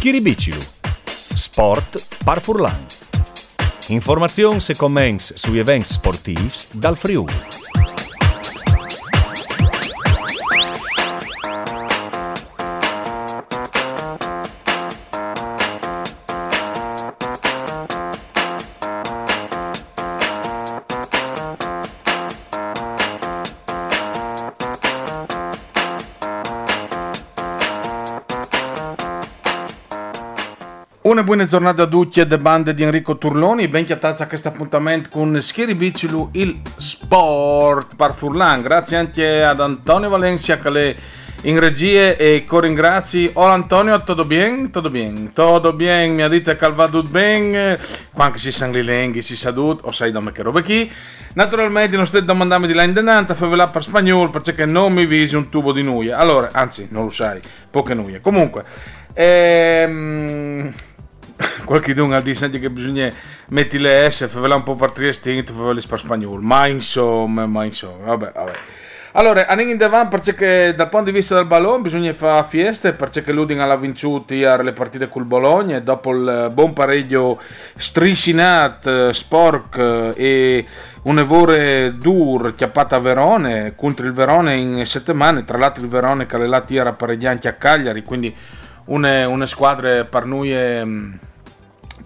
Schiribicilu. Sport par Furlan. Informazioni e commenti sugli eventi sportivi dal Friuli. Una buona giornata a tutti e de bande di Enrico Turloni, ben chiatazza a questo appuntamento con Schieribicilu, il sport par Furlan. Grazie anche ad Antonio Valencia che è in regie e coringrazi. Hola Antonio, tutto bien? Tutto bien, tutto bien, mi ha detto che va tutto ben, quando si sanno lenghi, si sa tutto, o sai da me che roba chi. Naturalmente non state domandando di là in denanta, favela per spagnolo, perché non mi visi un tubo di nuia. Allora, anzi, non lo sai, poche nuie. Comunque, ehm qualche dunga dice che bisogna metti le S, favela un po' partire istinto, favela per spagnolo, ma insomma, ma insomma, vabbè, vabbè. Allora, andiamo in avanti perché dal punto di vista del ballone bisogna fare feste perché l'Udin ha ieri le partite col Bologna dopo il buon pareggio striscinat, spork e un evore dur chiappata a Verone contro il Verone in settimane, tra l'altro il Verone che le era pareggianti a Cagliari, quindi una, una squadra per noi è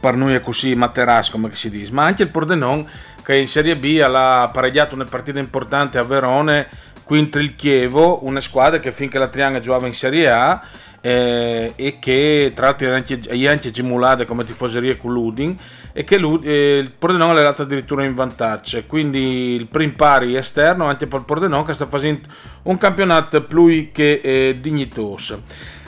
è così materasso come si dice, ma anche il Pordenone che in Serie B ha pareggiato una partita importante a Verone contro il Chievo, una squadra che finché la Trianga giocava in Serie A eh, e che tra l'altro è anche, è anche gemulata come tifoseria con l'Udin e che eh, il Pordenone l'ha dato addirittura in vantaggio. Quindi il primo pari esterno anche per il Pordenone che sta facendo un campionato più che eh, dignitoso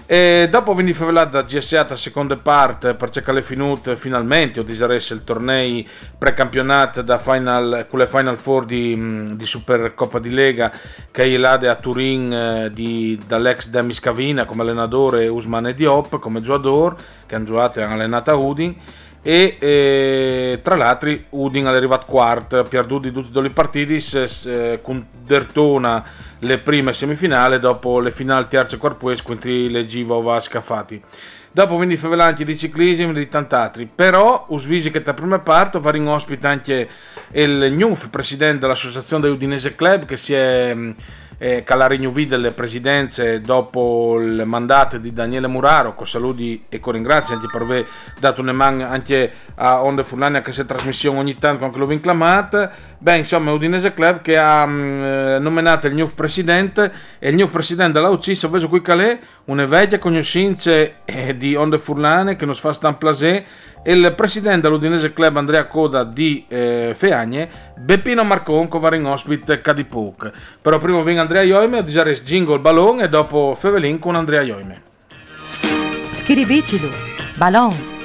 e dopo quindi favelata GSA la seconda parte per cercare finute finalmente o diseresse il torneo precampionato da final, con le Final Four di, di Supercoppa di Lega che è l'ade a Turin eh, di, dall'ex Demis Cavina come allenatore Usman e Diop come giocatore che hanno giocato e hanno allenato a Udin. E eh, tra l'altro Udin è arrivato quarto perduto di tutti i partiti con Dertona le prime semifinali dopo le finali terze corpues contro le Givova Scafati. Dopo quindi favelanti di ciclismo e di tant'altri. Però, usvisi che da prima parte va in ospite anche il Gnuf, presidente dell'associazione dell'Udinese Club, che si è eh, Calaregno vide le presidenze dopo il mandato di Daniele Muraro, con saluti e con ringrazi anche per aver dato un man anche a Onde Fulani che si trasmissione ogni tanto anche lo vinclamata. Beh, insomma, Udinese Club che ha mh, eh, nominato il nuovo presidente e il nuovo presidente della UCI, preso qui calè una vecchia conoscenza eh, di Onde Furlane che non fa stan plasè il presidente dell'Udinese Club Andrea Coda di eh, Feagne, Beppino Marcon con vari ospite Cadipoc. Però prima viene Andrea Ioime, Disares Jingle Ballon e dopo Fevelin con Andrea Ioime. Schiribicidu, Ballon.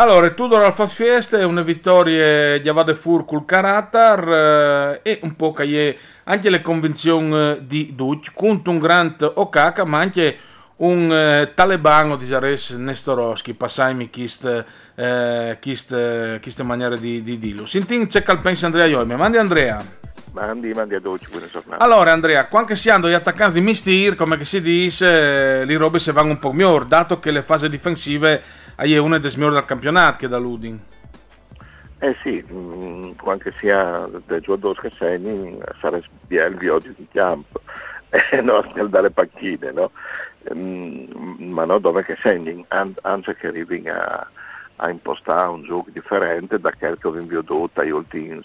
Allora, Tudor Alfa Fiesta è una vittoria di Avade Fur col Caratar eh, e un po' che anche le convinzioni eh, di Duc, contro un grande Okaka, ma anche un eh, talebano di Zares Nestorowski, passaimi queste eh, queste maniere di, di dirlo. Sintin c'è calpensa Andrea Ioime, mandi Andrea. Mandi, mandi a 12, buona giornata. Allora Andrea, quando si hanno gli attaccanti di mistir, come si dice, le robe si vanno un po' migliore, dato che le fasi difensive è una delle migliori del campionato che da Ludin. Eh sì, mm, quando si ha dei giocatori che segni, sarebbe il oggi di campo, e non scaldare panchine, no? Mm, ma no dove che segni, anzi che arrivi a, a, impostare un gioco differente da quello che abbiamo veduto agli ultimi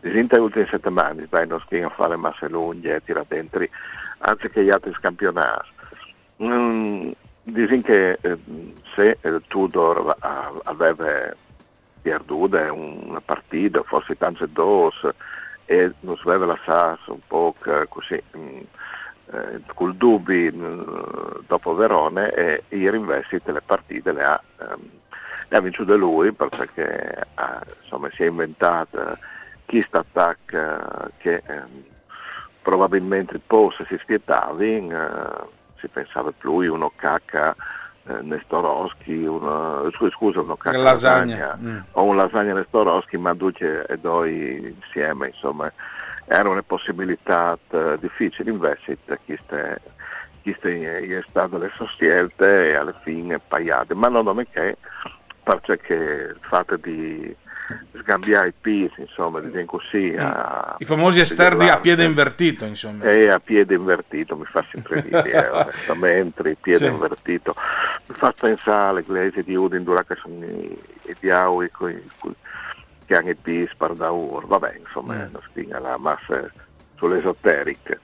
le ultime settimane, dai, non stiamo a fare masse lunghe e tirare dentro, anzi che gli altri campionati. Mm, dicono che eh, se il Tudor aveva perduto una partita, forse tante due, e non si vede la SAS un po' così mm, eh, col dubbi mh, mm, dopo Verone e ieri invece le partite le ha, ehm, le ha vincute lui perché ha, insomma, si è inventata chi sta attacca che ehm, probabilmente il post si spietava, eh, si pensava più uno cacca eh, Nestorowski, una, scusa, uno cacca lasagna, lasagna mm. o un lasagna Nestorowski, ma Duce e Doi insieme, insomma, era una possibilità eh, difficile, invece chi sta chi è stato le scelte e alla fine pagate, ma non è che perché il fatto di scambiare i pis, insomma, diciamo così. A, I famosi esterni a piede invertito, insomma. E a piede invertito, mi fa sempre ridere, onestamente, il piede sì. invertito. Mi fa pensare alle chiese di Udin, che sono i, i diaui che hanno i pis per da ur, vabbè, insomma, mm. non spinga la massa sull'esoterica.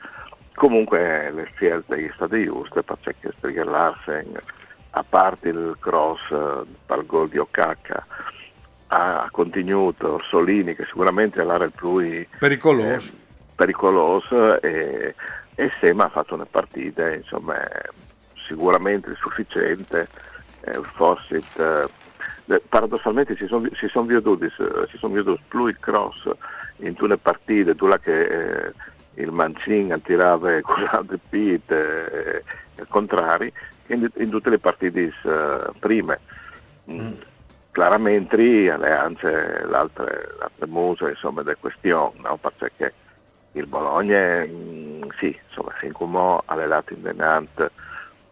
Comunque le scelte sono state giuste perché strighellarsi a parte il cross eh, per gol di Okaka ha continuato Solini che sicuramente è l'area più pericoloso, eh, pericoloso e, e Sema ha fatto una partita insomma sicuramente sufficiente eh, forse eh, paradossalmente si sono son veduti son veduti più il cross in tutte le partite dove che eh, il Mancin tirava con l'altro pit e eh, contrari in, in, tutte le partite eh, prime. Mm chiaramente alleanze, l'altre, l'altre muse insomma delle questioni, no? perché il Bologna mm, sì, insomma, si incumò alle latte indenante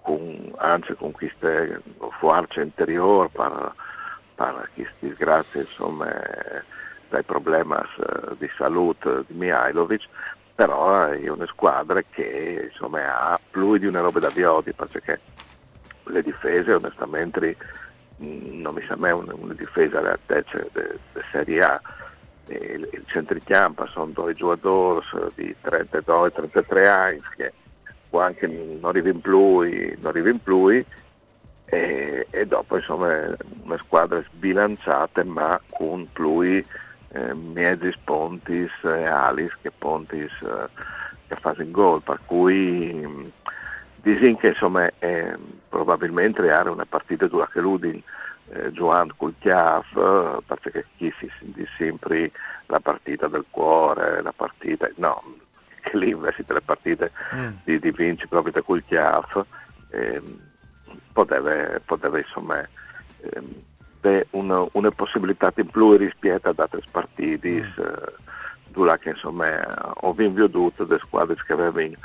con, anzi con queste forze interiori per, per queste disgrazie insomma dai problemi uh, di salute di Mihailovic però è una squadra che insomma ha più di una roba da biodi perché le difese onestamente non mi sembra una, una difesa all'altezza della Serie A. Il, il centricampo sono due giocatori di 32-33 anni che anche non arrivano più, non arrivano più e, e, dopo insomma una squadra sbilanciata ma con più eh, mezzi Pontis e Alis che Pontis eh, che fanno gol per cui Disin che insomma è, probabilmente una partita dura che Ludin eh, giocando col chiaf eh, perché chi si sente sempre la partita del cuore, la partita, no, che lì invece le partite mm. di, di vinci proprio da col chiaf eh, poteva, poteva insomma eh, una, una, possibilità in più rispetto ad altri partiti mm. eh, che insomma ho veduto delle squadre che avevano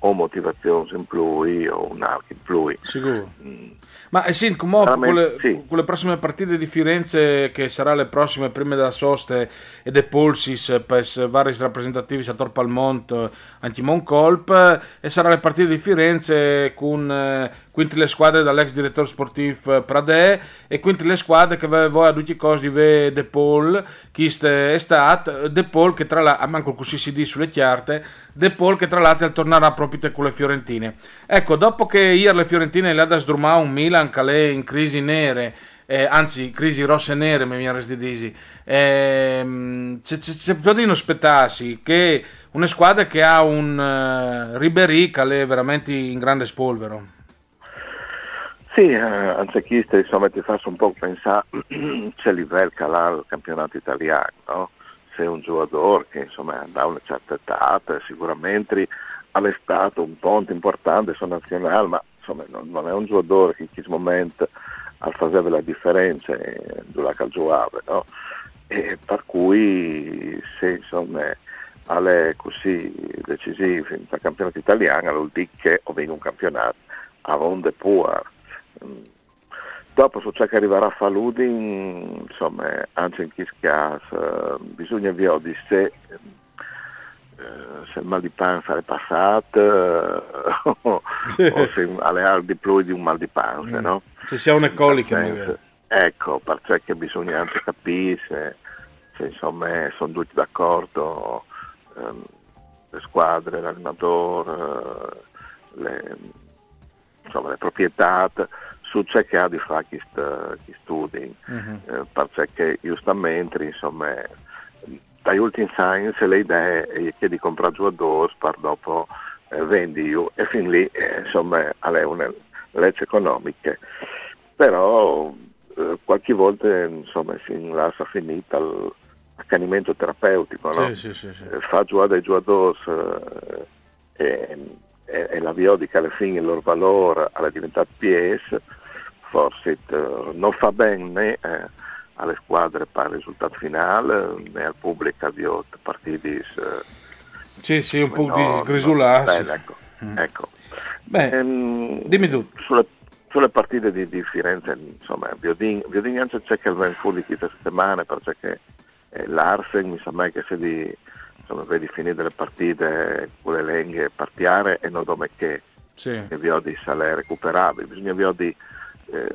o motivazione in più o un altro in più. Sicuro. Mm. Ma eh, sì, con, le, sì. con le prossime partite di Firenze, che saranno le prossime prime della soste e de Polsis per vari rappresentativi a Torpalmont, Antimon Colp, e saranno le partite di Firenze con eh, quindi le squadre dall'ex direttore sportivo Pradè e quindi le squadre che voi a tutti i costi ve De Paul, chi è stato, De Paul che tra l'altro, manco si dice sulle chiarte, De Paul che tra l'altro tornerà proprio con le Fiorentine. Ecco, dopo che ieri le Fiorentine le ha da sdrumare un Milan che è in crisi nere, eh, anzi crisi rosse e nere mi viene di dire, eh, c'è, c'è, c'è di non aspettarsi che una squadra che ha un uh, Ribéry che è veramente in grande spolvero. Sì, eh, anzichista insomma ti fa un po' pensare c'è livello calà il campionato italiano, no? Se un giocatore che insomma da una certa età sicuramente ha stato un ponte importante su nazionale, ma insomma non, non, è un giocatore che in questo momento faceva la differenza nella che giocava, no? E per cui se insomma è così decisivo in campionato italiano vuol dire che ho vinto un campionato a onde può Dopo su ciò che arriverà a Faludi, insomma, anche in questo caso, bisogna vedere se, eh, se il mal di pancia è passato o, o se alle di più di un mal di pancia, mm. no? Se si ha una colica magari. Ecco, perché bisogna anche capire se, se insomma, sono tutti d'accordo ehm, le squadre, l'allenatore, le, insomma, le proprietà su ciò che ha di fare questi studi, uh-huh. eh, perché giustamente insomma, dagli ultimi anni le idee è che di comprare giocatori per dopo eh, vendi io e fin lì eh, insomma è una legge economica però eh, qualche volta insomma si lascia finita l'accanimento terapeutico no? Sì, sì, sì. Eh, fa giocare dei giocatori e, e, la biodica alla fine il loro valore è diventato PS forse eh, non fa bene eh, alle squadre per il risultato finale né al pubblico di partiti eh, sì sì un po' no, di grisularsi no, ecco, Mm. ecco. Beh, Ehm, dimmi tu sulle, sulle partite di, di Firenze insomma Biodin anche c'è che il ben fu di queste settimane perché eh, l'Arsen mi sembra che se di insomma vedi finire le partite con le lenghe partiare e non dove che sì. Viodi sale recuperabile bisogna Viodi eh,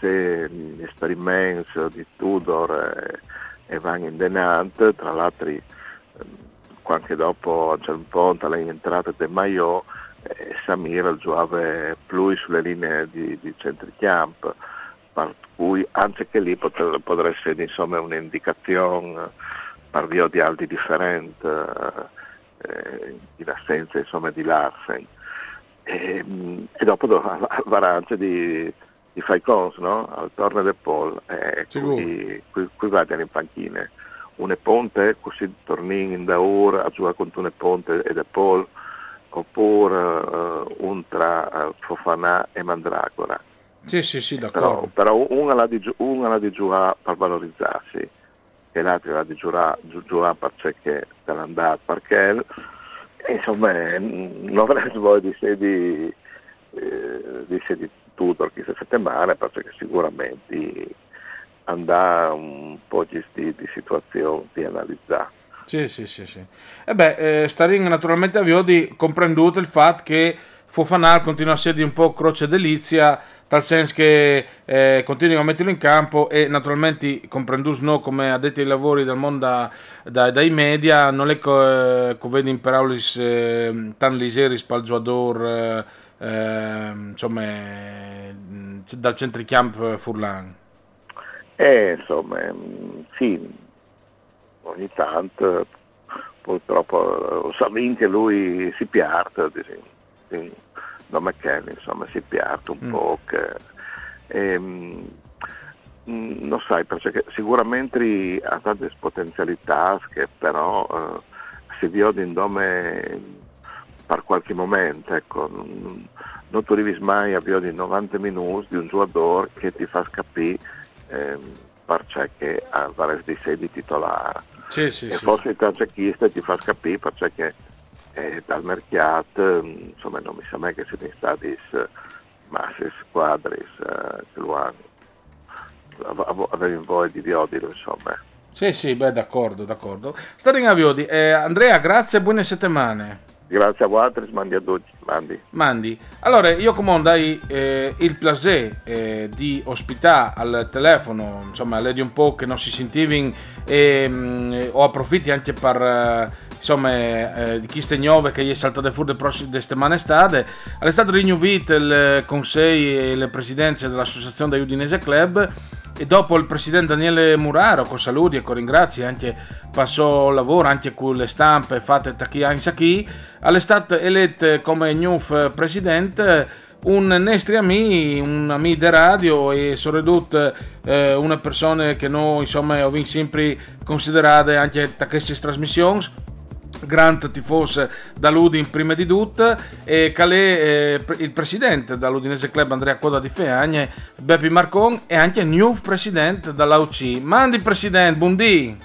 se gli esperimenti di Tudor eh, e vanno in denant tra l'altro eh, anche dopo a un punto alle entrate del Maio eh, Samir giocava più sulle linee di, di centricamp per cui anche che lì potrebbe, potrebbe essere insomma un'indicazione per via di alti differenti eh, in assenza insomma di Larsen. E, e dopo anche di, di Faicons no? al torno del Pol e Sicuro. qui, qui, qui vadano in panchine. Une ponte così torni in da ora a giocare contro une ponte e del Pol oppure eh, un tra eh, Fofanà e Mandragora. Sì sì sì però, d'accordo. però una l'ha di, una l'ha di giocare per valorizzarsi e l'altra l'ha di giurare, giu- giurare perché te l'andata perché e insomma eh, non avrei voi di sé di, eh, di sé di tutto queste settimane perché sicuramente andrà un po' gestire di situazioni di analizzare Sì, sì, sì, sì. E beh, eh, Staring naturalmente a Viodi comprenduto il fatto che Fofanà continua a essere un po' croce delizia, tal senso che eh, continua a metterlo in campo e naturalmente comprenduto no, come addetti ai lavori del mondo da- da- dai media, non è che eh, vedi in paraulis eh, tan ligeris pal giocatore eh, eh, insomma eh, dal centricamp Furlan. E insomma, mm, sì, ogni tanto purtroppo sa che lui si piarta, da McKenny, insomma, si piarta un Mm. po'. Che, ehm, mm, non sai, perché sicuramente ha tante potenzialità che però eh, si vio di nome per qualche momento, ecco, non, tu arrivi mai a via di 90 minuti di un giocatore che ti fa capire ehm, perché ha vari di sé di titolare Sì, sì, e sì. forse il calciachista ti fa capire perché eh, dal mercato mm, insomma non mi sa mai che se ne stati masse squadre eh, che lo hanno Ave- avevi voglia di odierlo insomma Sì, sì, beh, d'accordo, d'accordo. A Viodi, eh, Andrea, grazie e buone settimane. grazie a voi mandi a tutti mandi Mandi. Allora, io comando hai eh, il piacere eh, di ospitare al telefono, insomma, lei di un po' che non si sentivano e mh, ho approfitti anche per eh, insomma eh, di chi ste nuove che gli è saltato fuori le prossime settimane estate. È stato rinnovito il consiglio e le presidenze dell'associazione da Udinese Club. E dopo il presidente Daniele Muraro, con saluti e con ringrazi, anche passò lavoro anche con le stampe fatte da chi anche chi, è stato eletto come new presidente un nostro amico, un amico di radio e soprattutto eh, una persona che noi insomma abbiamo sempre considerate anche da queste trasmissioni Grant tifoso dall'Udin prima di tutto e Calè eh, il presidente dall'Udinese Club Andrea Coda di Feagne Beppi Marcon e anche new presidente dall'AUC Mandi presidente, buondì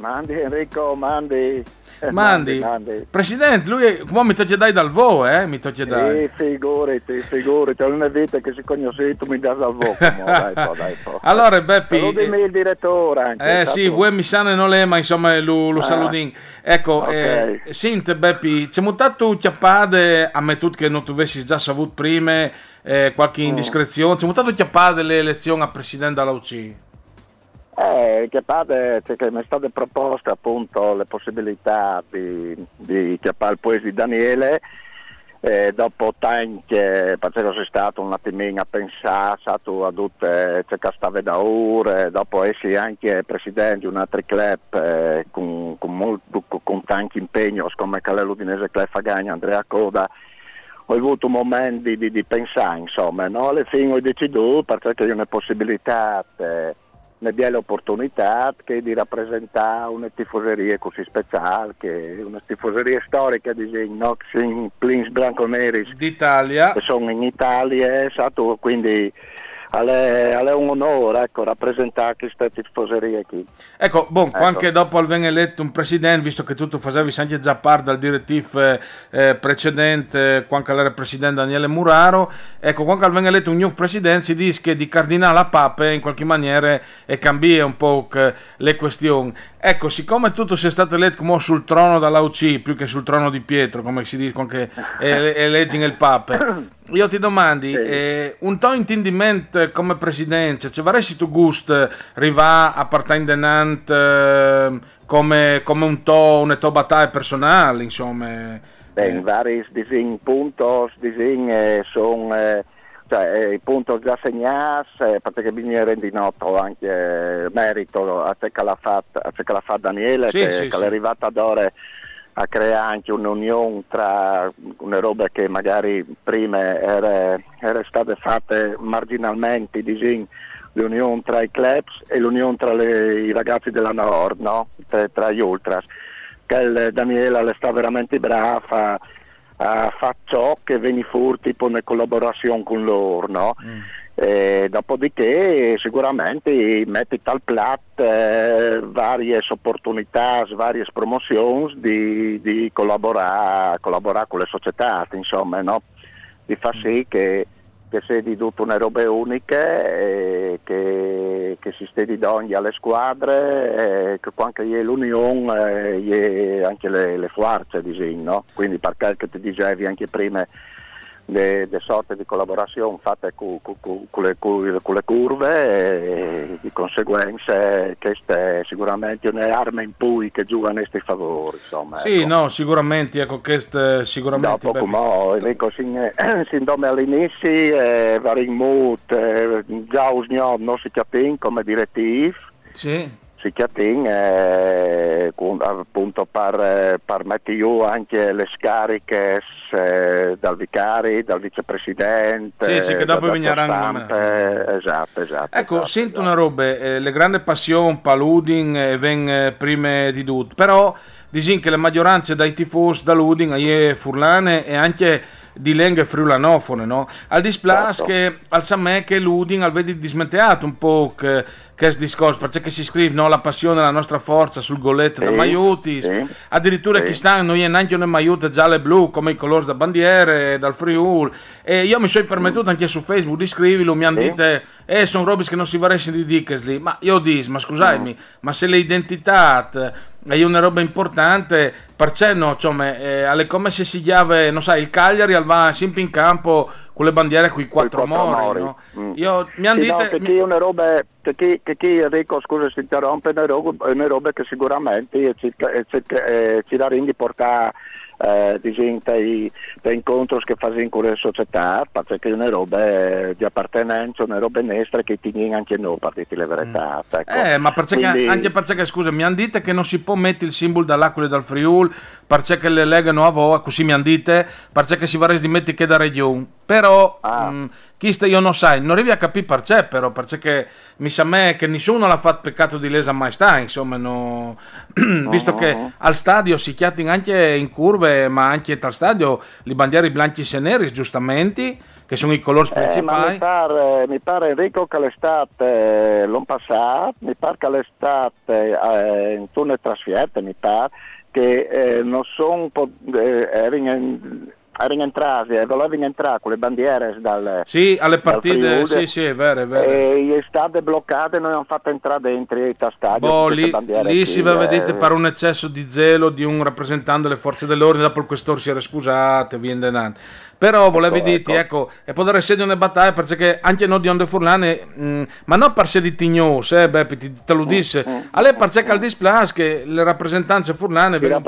Mandi Enrico, mandi. Eh, Mandi, mandi. presidente, lui è, mi tocca dai dal vo, eh, mi tocca dai Eh, figurati, figurati, non è vita che si conosce, tu mi dai dal voto, mo, dai, po, dai, po. Allora Beppi Però dimmi il direttore anche. Eh sì, voi mi sanno non le, ma insomma lo, lo Ah. saludin. Ecco, Ok. eh, sente Beppi, c'è mutato chiappade, a me tutto che non tu avessi già saputo prima, eh, qualche Mm. indiscrezione, c'è mutato chiappade le elezioni a presidente della UC. Eh, che cioè, mi è state proposte appunto le possibilità di, di chiappare il paese di Daniele eh, dopo tanti, eh, perché sono stato un attimino a pensare, stato a tutte, c'è che stava da ore, dopo essere anche presidente di un altro club eh, con, con, molto, con tanti impegni, come l'Udinese Club Fagagna, Andrea Coda, ho avuto un momento di, di, di pensare, insomma, no? alle fine ho deciso perché ho una possibilità. Eh, ne dia l'opportunità che di rappresentare una tifoseria così speciale, che è una tifoseria storica di Nox in Plins Blanconeris d'Italia. Che sono in Italia, esatto, quindi è un onore ecco, rappresentare questa tifoseria qui. Ecco, bon, ecco. anche dopo al venga eletto un presidente, visto che tu facevi anche già parte dal direttivo eh, eh, precedente, quando era presidente Daniele Muraro, ecco, quando al venga eletto un nuovo presidente si dice che di cardinale a pape in qualche maniera e cambia un po' le questioni. Ecco, siccome tutto sia stato eletto come sul trono dall'AUC più che sul trono di Pietro, come si dice anche eleggi il Papa, io ti domandi, eh, un tuo intendimento come presidente, ci vorresti tu gusto arrivare a partire denant eh, come, come un tuo, una tua battaglia personale, insomma? Beh, in vari punti eh, sono... Eh, cioè, il punto già segnato eh, perché bisogna rendere noto anche eh, merito a te che l'ha fatto, fa Daniele sì, che, sì, che sì. è arrivata ad ora a creare anche un'unione tra una roba che magari prima era, era state fatte marginalmente disegni l'unione tra i clubs e l'unione tra le, i ragazzi della Nord, no? tra, tra, gli ultras. Che Daniela le sta veramente brava a fare ciò che viene fuori tipo in collaborazione con loro, no? Mm. Eh, dopodiché sicuramente metti tal plat eh, varie opportunità, varie promozioni di, di collaborare, collaborare, con le società, insomma, no? di far sì che che si di tutto una roba unica e che, che si stia di ogni alle squadre e che anche l'unione e anche le, le forze no? quindi perché ti dicevi anche prima le, le sorte di collaborazione fatte con, le, le, curve e di conseguenza questa è sicuramente un'arma in cui che giocano questi favori. Insomma, sì, ecco. no, sicuramente, ecco, questo sicuramente... Dopo, come dico, sin, sin dome all'inizio, eh, vari mut, eh, già usniamo non si capisce come direttivo. Sì si eh, appunto per, per anche le scariche eh, dal vicari, dal vicepresidente. Sì, sì, che dopo vigneranno. Esatto, esatto. Ecco, esatto, sento esatto. una roba, eh, le grandi passioni, Paludin eh, ven eh, prime di tutto, però dicono che la maggioranza dei tifosi da Ludin è furlane e anche di lingue friulanofone, no? Al displas certo. che al Samè che Ludin al vedi dismetteato un po' che che discorso, perché si scrive no, la passione, la nostra forza sul golletto sì, da Maiutis, sì, addirittura sì. chi sta non è neanche una Maiute gialla e blu come i colori da bandiere, dal Friul, e io mi sono permettuto anche su Facebook di scriverlo, mi hanno detto, eh, sono robe che non si vorrebbero di dicesli, ma io dico, ma scusatemi, ma se le identità è una roba importante, perché no, cioè, eh, alle come se si chiave, non sai, il Cagliari va sempre in campo con le bandiere qui quattro, quattro mori, mori. No? Mm. Io, mi hanno detto... No, che chi una roba, che chi, che chi Enrico, scusa se interrompe, è una roba, che sicuramente ci, ci, ci, ci la rendi portare eh, diciamo, dei, dei incontri che fanno con le società, perché è una roba di appartenenza, una roba nostra che ti anche noi, per dirti le verità. Mm. Ecco. Eh, ma perché, Quindi... anche perché, scusa, mi hanno detto che non si può mettere il simbolo dall'Aquila e dal Friul, perché le legano a voi, così mi hanno detto, perché si vorrebbe mettere che da regione. Però... Ah. Mh, Chiste io non sai, non arrivi a capire perché però, perché mi sa me che nessuno l'ha fatto peccato di lesa maestà, insomma, no... visto che al stadio si chiattin anche in curve, ma anche dal stadio li bandieri bianchi e neri, giustamente, che sono i colori principali. Eh, mi, pare, mi, pare, Enrico che l'estate l'ho passato, mi pare che l'estate eh, in turno trasferte, mi pare, che eh, non sono eh, erano a rientrare, eh, voleva rientrare con le bandiere dal Sì, alle partite, sì, sì, è vero, è vero. E è state bloccate noi abbiamo fatto entrare dentro il stadio. Boh, lì, lì si va, vedete, per un eccesso di zelo di un rappresentante delle forze dell'ordine, dopo il questore si era scusato, via denante. Però volevo Ecco, dirti, ecco. ecco, e può essere una battaglia perché anche noi di Onde Furlane, mh, ma non per sé di Tignos, eh, Beppi, ti- te lo disse, alle perché al displas che le rappresentanze furlane di vengono-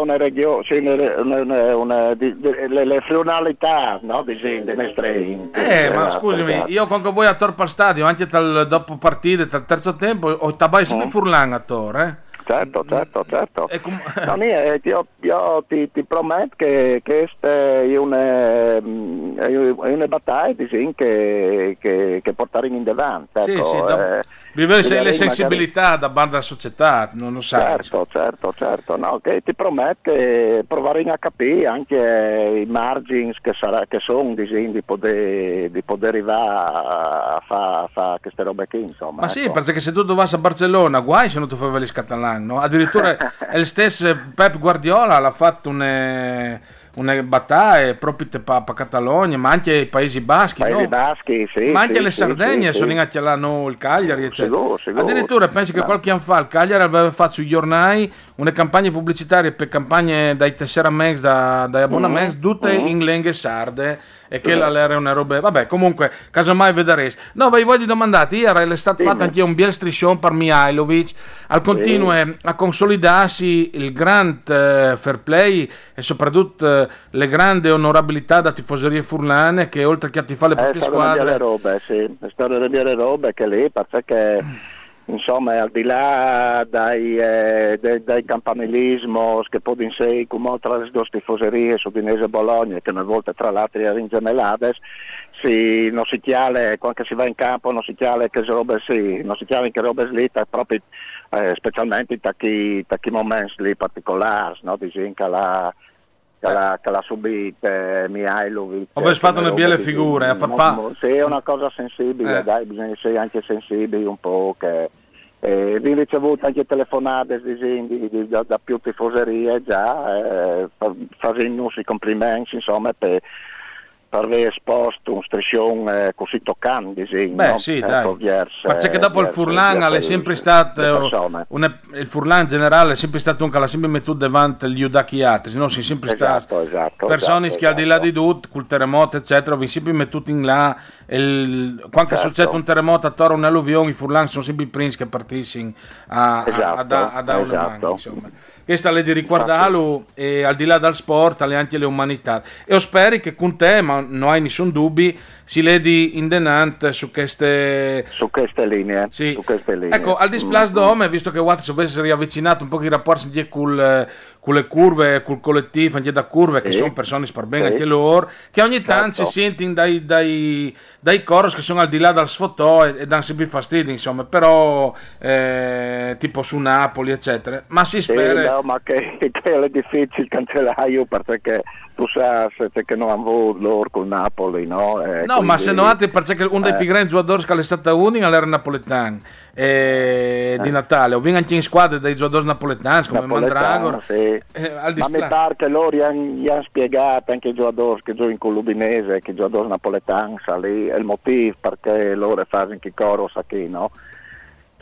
una regione, sì, una, una- una- di- di- le, le friunalità no, di gente, nostri- Eh, ma scusami, io con voi a Tor stadio, anche dal dopo partite, dal terzo tempo, ho tabai sempre Furlan a Tor, eh? Certo, certo, certo. E com- No, io, io- io ti, ti prometto che questa è una, mm, è una battaglia sì, che, che, che porteremo in avanti. Sì, ecco, sì, dopo- eh, Vivere magari- le sensibilità da banda della società, non lo sai. Certo, certo, certo, no, che ti prometto che proveremo a capire anche i margini che, sarà, che sono di, di, poter, di poter arrivare a fare fa queste robe qui, insomma. Ma sì, ecco. perché se tu vai a Barcellona, guai se non tu fai gli catalani, no? Addirittura il stesso Pep Guardiola l'ha fatto una, una battaglia proprio per Catalogna, ma anche i Paesi Baschi, Paesi no? Baschi, sì, ma anche sì, le Sardegne sì, sono in là no, il Cagliari, eccetera. Sicuro, sicuro. Addirittura pensi che qualche anno fa il Cagliari aveva fatto sui giornali una campagna pubblicitaria per campagne dai Tessera Max, da, dai Abbonaments, tutte in lingue sarde. E che la era una roba. Vabbè, comunque, casomai vedrete. No, vai voi di domandati. Ieri è stato fatto anche un bel striscione per Mihailovic. Al continuo a consolidarsi il grand eh, fair play e soprattutto eh, le grandi onorabilità da tifoserie furlane che oltre che a tifare le È proprie stato una squadre. belle robe, sì, è stato una belle robe che lì, perché insomma al di là dai, eh, dai, dai campanilismo che può in sé tra le due tifoserie su Dinese e Bologna che una volta tra l'altro erano gemellades si, non si chiale quando si va in campo non si chiale che robe sì, non si chiale che robe lì proprio eh, specialmente in tacchi, tacchi momenti particolari no? di gente che la che l'ha, che l'ha subito eh, Mihailovic. Ho visto fatto una belle robe di- figure, a far mo- fa- Sì, è una cosa sensibile, Eh. dai, bisogna essere anche sensibili un po'. Che, eh, vi ricevuto anche telefonate di, di- da, da più tifoserie già, eh, fa- facendo i complimenti, insomma, per, per aver esposto un striscione eh, così toccante. Sì, Beh, no? sì, Ecco, dai. Perché dopo il Furlan è sempre stato una- il Furlan in generale è sempre stato un che l'ha sempre mettuto davanti agli Udachiati, no? Si sempre Esatto, stati esatto, persone esatto, che al di là esatto. di tutto, col terremoto, eccetera, vi sempre mettuti in là. Il, quando Certo. succede un terremoto a Toro, un'alluvione, i Furlan sono sempre i princi che partiscono a, Esatto, da- a dare una esatto. insomma. Questa è di riguardarlo e al di là dal sport, alle anche le umanità. E io spero che con te, ma non hai nessun dubbio, si ledi in denante su queste Su queste linee. sì. Su queste linee. Ecco, al display Mm, dome, visto che Watts avesse riavvicinato un po' i rapporti eh, con le curve, col collettivo, anche da curve, che Sì. sono persone sparbene Sì. anche loro, che ogni tanto Certo. si sentono dai, dai, dai coros che sono al di là dal sfotò e, e danno sempre fastidio, insomma, però eh, tipo su Napoli, eccetera. Ma si Sì, spera... no, ma che, che è difficile cancellaio perché tu sai che non hanno loro con Napoli, no? Eh, No, ma quindi- se no altri perché uno dei eh. più grandi giocatori che è stato unica era napoletano eh, di Natale. Ho vinto anche in squadre dei giocatori napoletani come Mandragora. sì. Eh, Ma mi pare che loro gli hanno, spiegato anche i giocatori che giocano con l'Ubinese, che i giocatori napoletani, sa lì, è il motivo perché loro fanno anche coro qui, no?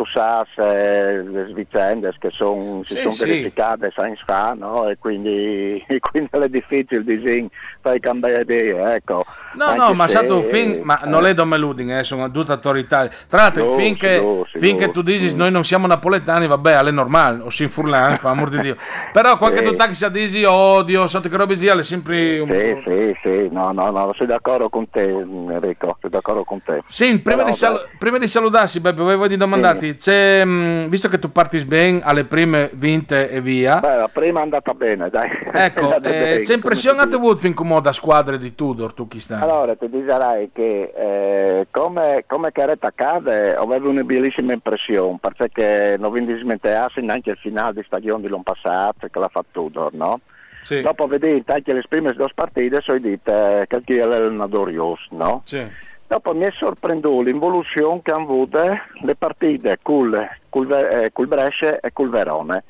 Tu sai se le vicende che son, si Sì, sono sì. verificate senza fa, no? E quindi, e quindi è difficile di fai cambiare idee, ecco. No, Anche no, ma stato un film, ma non eh. è Dome Luding, eh, sono tutte autorità. Tra l'altro, No, finché, sicuro. finché tu dici Mm. noi non siamo napoletani, vabbè, è normale, o si furlan, per amor di Dio. Però quando Sì. tu taxi dici odio, sotto che robe sia, è sempre un Sì, po'... sì, sì, no, no, no, sono d'accordo con te Enrico, sono d'accordo con te. Sì, prima, Però, di, sal- prima di salutarsi, Beppe, volevo di domandarti, c'è, mh, visto che tu parti bene alle prime vinte e via, Beh, la prima è andata bene, dai. ecco, eh, c'è impressione a come da squadre di Tudor, tu chi dice. sta? Allora, ti dirai che eh, come, come caretta accade, avevo una bellissima impressione, perché non vi smenteassi neanche il finale di stagione di l'anno passato, che l'ha fatto Tudor, no? Sì, Dopo vedete anche le prime due partite, so dite che chi è l'allenatore no? sì. Dopo mi è sorpreso l'involuzione che hanno avuto le partite col, col, eh, col Brescia e col Verone.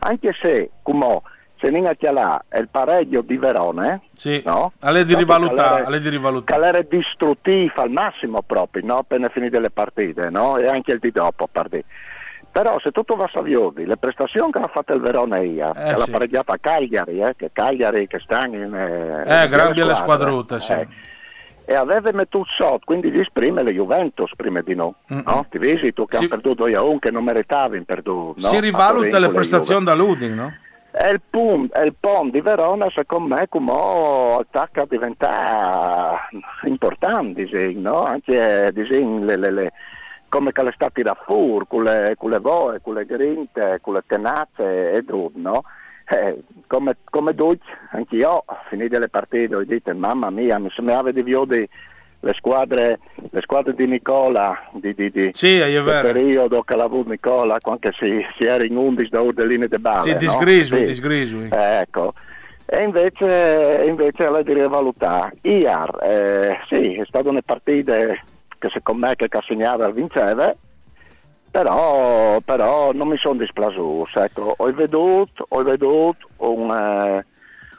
Anche se, come se è là è il pareggio di Verone, Sì, no? alle di rivalutare, calare- alle di rivalutare. calare distruttivo al massimo proprio, no? appena finite le partite, no? e anche il di dopo. partite. Però se tutto va a Saviodi, le prestazioni che ha fatto il Verona IA, Eh, che l'ha sì. pareggiata a Cagliari, eh, che Cagliari che sta in... Eh, in grandi le squadrute, sì. eh, e aveva mettuto sotto, quindi gli esprime le Juventus prima di noi, Mm-mm. no? Ti vedi tu che Sì. hanno perduto a un che non meritavi perduto, no? si rivaluta le prestazioni da Luding, no? E il, pum, e il POM di Verona, secondo me, come attacca a diventare importante, no? Anche sì, le, le, le, come che le stati da fur, con le, con le voe, con le grinte, con le tenazze e tutto, no? Eh, come, come tutti, anche io, finite le partite, ho detto, mamma mia, mi sembrava di vedere le squadre, le squadre di Nicola, di, di, di, Sì, del periodo che l'ha avuto Nicola, quando si, si era in 11 da Urdeline de Bale. Sì, no? disgrisui, Sì. disgrisui. Eh, Ecco, e invece, invece la di rivalutare. IAR, eh, sì, è stata una partita che secondo me che Cassignara vinceva, però, però non mi sono displasuto. Ecco, ho veduto, ho veduto un, eh,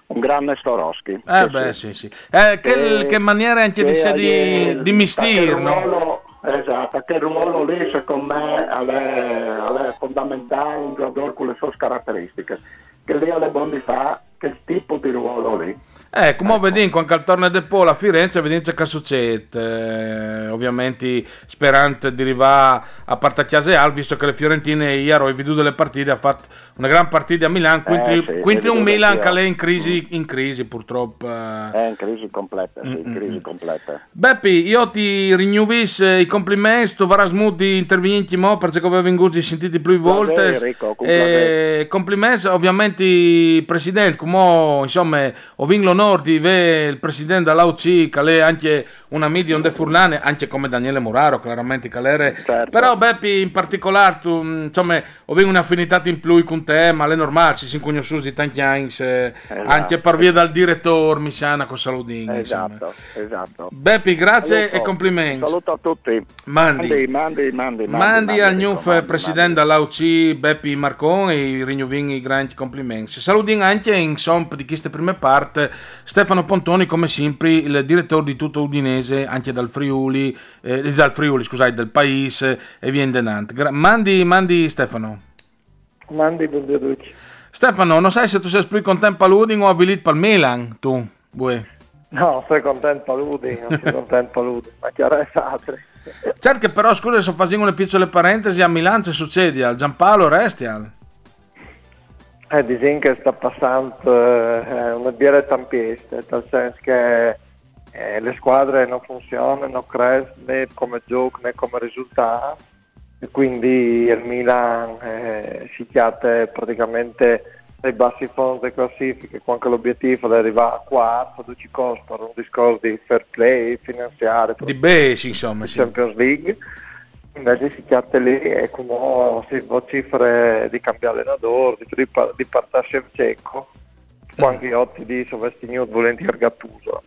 un grande Storoschi. Eh beh, sì, sì. Eh, che, che maniera anche di, se di, di mistir, che no? ruolo- Esatto, che ruolo lì secondo me è, fondamentale un giocatore con le sue caratteristiche, che lì alle buone fa che tipo di ruolo lì. Eh, come vedi, quando al torneo del Polo a Firenze, vedi che succede. Eh, ovviamente, sperante di arrivare a parte a Chiaseal, visto che le Fiorentine ieri ho veduto le partite, ha fatto una gran partita a Milan, quindi, Eh, sì, quindi un Milan che è in crisi, in crisi purtroppo. eh. È in crisi completa, sì, in Mm, mm, crisi mm. completa. Beppi, io ti rinnovis eh, i complimenti, tu varas di interventi mo perché avevo venguti sentiti più volte. Enrico, Eh, complimenti, ovviamente Presidente, come insomma ho vinto l'onore di il Presidente dell'AUC, che è anche una medium de Furlane, anche come Daniele Muraro, chiaramente che l'era. Certo. Però Beppi in particolare, tu, mm, insomma, ho un'affinità in più con te, ma è normale, ci si conosciuti di tanti anni, eh, anche per via dal direttore, mi sana con Saludin. insomma. Esatto, esatto. Beppi, grazie Saluto, e complimenti. Saluto a tutti. Mandi. mandi, mandi, mandi. Mandi al Enrico, Nuf mandi, presidente dell'AUC Beppi Marcon e i grandi complimenti. Saludin anche in somp di queste prime parte Stefano Pontoni come sempre il direttore di tutto Udinese anche dal Friuli, eh, dal Friuli scusate, del Paese e vien denant. Gra- mandi, mandi Stefano. Mandi benvenuti. Stefano, non sai se tu sei più contento per l'Udin o avvilit per il Milan, tu? Bue. No, sono contento Paludi, non sono contento Paludi, ma chiaro è altri. Certo che però scusa se facendo una piccola parentesi a Milan ci succede al Giampaolo Restial. Eh, dicono che sta passando eh, una birra tampieste, nel senso che eh, le squadre non funzionano, non crescono né come gioco né come risultato e quindi il Milan eh, si chiate praticamente ai bassi fondi delle classifiche, quando l'obiettivo è arrivare a quarto, cose per un discorso di fair play finanziario, Di Besi, insomma, di sì. Champions League, invece si chiate lì e come si vocifere di cambiare allenatore, di, di, par- di partire Shevchenko, quando io ti dico vestignuto volentieri Gattuso.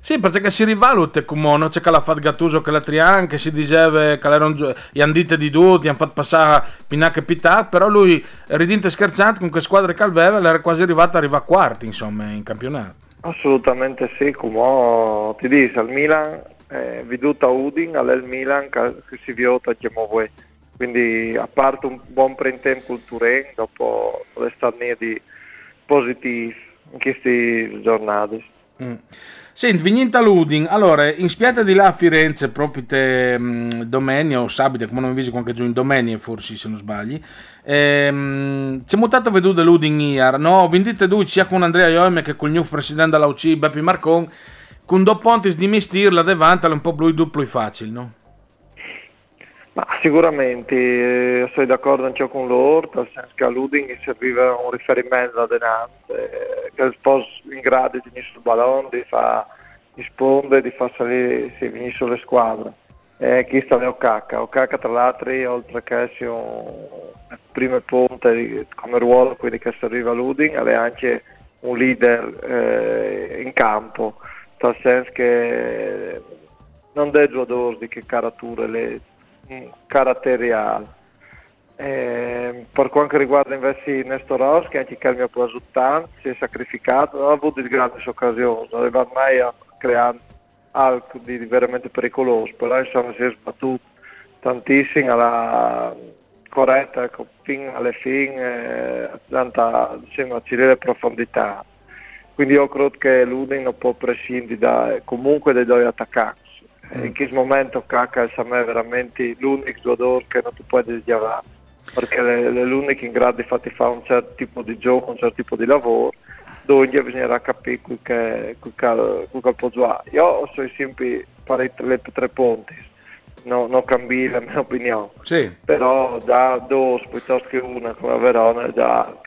Sì, perché si rivaluta come non c'è che l'ha fatto Gattuso che la Trian, che si diceva che erano gli hanno dite di due, ti hanno fatto passare Pinac e Pitac, però lui, ridente scherzante, con che squadre che aveva, era quasi arrivato, arriva a quarti, insomma, in campionato. Assolutamente sì, come ti dico, al Milan, eh, veduta Udin, al Milan che, si chiamo voi. Quindi a parte un buon printempo col Turin, dopo le stati di positivi in queste giornate. Mm. Senti, Vignita Ludin, allora, in spiata di là a Firenze, proprio te, mh, domenica o sabato, come non vi qualche giorno, domenica forse se non sbagli, ehm, c'è mutato a vedere Ludin ieri, no? Vendite due sia con Andrea Ioime che con il nuovo presidente della UC, Beppi Marcon, con due ponti di mistirla davanti, è un po' più e facile, no? Ma sicuramente eh, sono d'accordo anche io con loro, nel senso che a Luding serviva un riferimento adenante, eh, che fosse in grado di venire sul ballone, di far rispondere, di far salire se venisse sulle squadre. E chi sta Ocacca? Ocacca tra l'altro, oltre che essere un primo ponte di- come ruolo, quindi che serviva a Luding, è anche un leader eh, in campo, nel senso che non dei giocatori di che carature le mm, caratteriali. Eh, per quanto riguarda invece Nestorowski, anche che è il mio presultante, si è sacrificato, non ha avuto di grandi occasioni, non aveva mai a creare algo di veramente pericoloso, però insomma si è sbattuto tantissimo, alla, corretta, ecco, fin alle fine, eh, tanta, deve profondità. Quindi io credo che l'Udin non può prescindere da, comunque dai due attaccanti. Mm. In questo momento Kaka è veramente l'unico giocatore che non ti puoi desiderare, perché è l'unico in grado di farti fare un certo tipo di gioco, un certo tipo di lavoro, dove bisognerà capire quel che, quel che può giocare. Io sono sempre fare le tre punti, no, non cambi la mia opinione, sì. però da due piuttosto che una come Verona già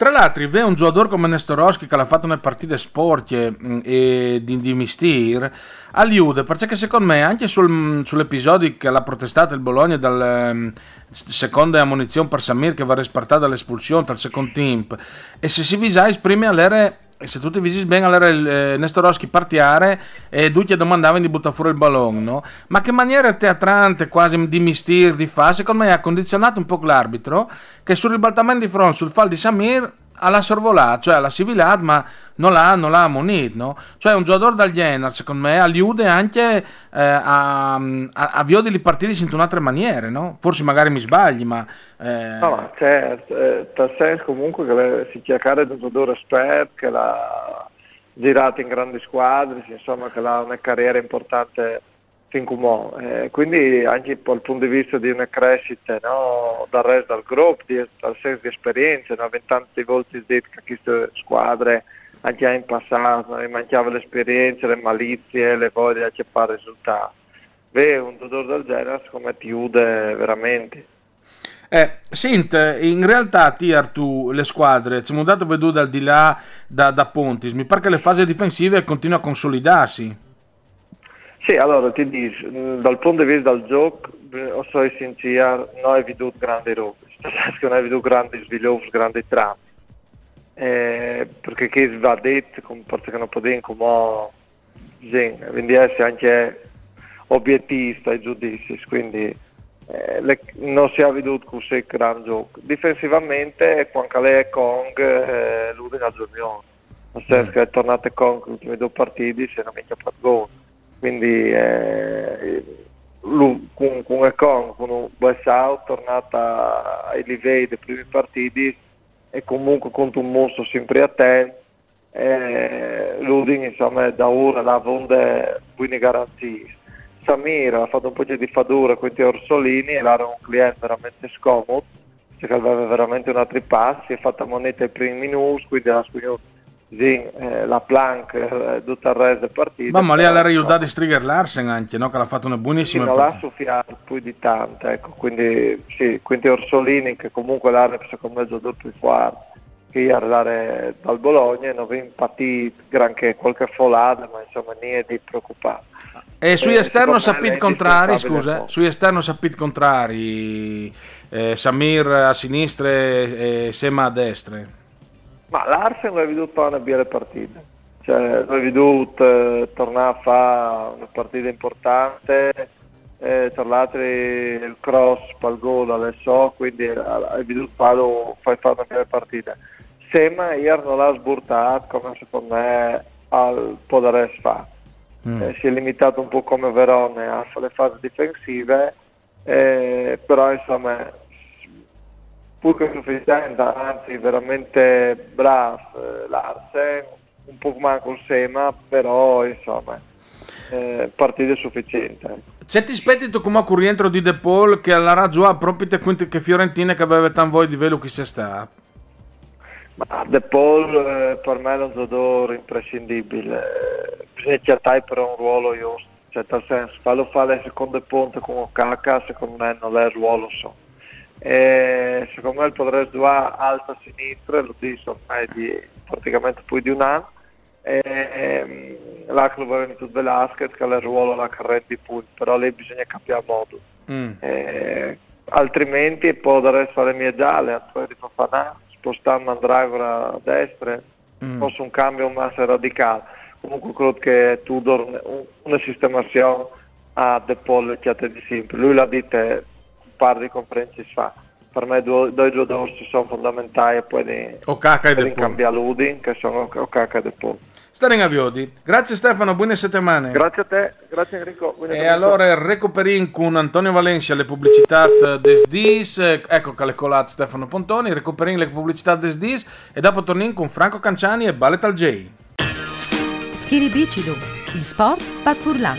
tra l'altro, vede un giocatore come Nestorowski che ha fatto una partite sporche mm, e di, di mistir, aiuta perché secondo me anche sul, sull'episodio che l'ha protestato il Bologna dal um, seconda ammonizione per Samir che va rispartata dall'espulsione dal secondo team e se si visa esprime all'era e se tutti visi bene allora il, eh, Nestorowski partiare e tutti domandavano di buttare fuori il ballone no? ma che maniera teatrante quasi di mistir di fa secondo me ha condizionato un po' l'arbitro che sul ribaltamento di fronte sul fall di Samir alla sorvolata, cioè alla civilat, ma non l'ha, non l'ha ammonito, no? Cioè un giocatore dal genere, secondo me, aiuta anche eh, a, a, a di partire in un'altra maniera, no? Forse magari mi sbagli, ma... Eh... No, certo, eh, senso comunque che si cercare di un giocatore esperto, che l'ha girato in grandi squadre, insomma, che ha una carriera importante fin eh, quindi anche dal punto di vista di una crescita no, dal resto del gruppo, di, dal senso di esperienza, no, tante volte detto che queste squadre anche in passato no, mancava l'esperienza, le malizie, le voglie di accettare risultati. Beh, un giocatore del genere come ti chiude veramente. Eh, sent, in realtà Tier tu le squadre, ci siamo dato veduto al di là da, da Pontis, mi pare che le fasi difensive continuano a consolidarsi. Sì, allora ti dico, dal punto di vista del gioco, sono sincero, non ho veduto grandi robe, che non ho veduto grandi sviluppi, grandi tratti. Eh, perché chi va detto, perché non può dire come quindi essere anche obiettista e giudizi, quindi eh, le, non si è veduto così gran gioco. Difensivamente, quando lei è Kong, eh, lui è una giornata, nel senso mm. che è tornato Kong le ultime due partite, se non mica fatto gol quindi eh, con, con Econ, con un West tornata ai livelli dei primi partiti e comunque contro un mostro sempre a te. Eh, Ludin insomma da ora la vonde buone garanzie. Samir ha fatto un po' di fadura con i Orsolini e era un cliente veramente scomodo perché aveva veramente una tripassi, ha fatto moneta ai primi minuti quindi ha spugnato sì, eh, la plank, eh, tutto il resto del partito. Ma, lei ha aiutato di Striger Larsen anche, no? che l'ha fatto una buonissima sì, non l'ha soffiato più di tanto, ecco, quindi, sì, quindi Orsolini che comunque l'ha secondo me giocato più forte che arrivare dal Bologna non vi impatito granché qualche folata, ma insomma niente di preoccupato. E eh, esterno sapete contrari, scusa, sugli esterno sapete contrari, eh, Samir a sinistra e Sema a destra. Ma l'Arsen l'ho veduto una bella partita, cioè, l'ho veduto eh, tornare a fare una partita importante, eh, tra l'altro il cross per il gol adesso, quindi hai veduto farlo, fai fare una bella partita. Sema ieri non l'ha sburtato come secondo me al poter fare. Mm. Eh, si è limitato un po' come Verone a fare le fasi difensive, eh, però insomma pur che sufficiente, anzi veramente bravo eh, Larsen, un po' manco il Sema, però insomma eh, partita sufficiente. C'è ti aspetti tu come rientro di De Paul che alla ragione proprio te che Fiorentina che aveva tanto voglia di velo chi si sta? Ma De Paul eh, per me è un giocatore imprescindibile, bisogna cercare per un ruolo giusto, cioè nel senso farlo fare le seconde punte con Okaka secondo me non è il ruolo so e secondo me potrebbe giocare alta a sinistra, lo dico ormai di praticamente più di un anno. E, ehm, là che lo venuto Velasquez che ha il ruolo la carretta di punti, però lì bisogna cambiare modo. Mm. E, altrimenti potrebbe fare mie gialle, a di Fafana, spostando Mandragora a destra, mm. forse un cambio massa radicale. Comunque credo che Tudor una sistemazione a De Paul chiate di sempre. Lui l'ha detto par di conferenze fa. Per me due, due giocatori sono fondamentali e poi Okaka e per cambiare l'Udin che sono Okaka e De Paul. stare in aviodi. Grazie Stefano, buone settimane. Grazie a te, grazie Enrico. buona E giornata. allora recuperin con Antonio Valencia le pubblicità des dis, eh, ecco che le colate Stefano Pontoni, recuperin le pubblicità des dis e dopo tornin con Franco Canciani e Ballet al J. Schiribicido, il sport par Furlan.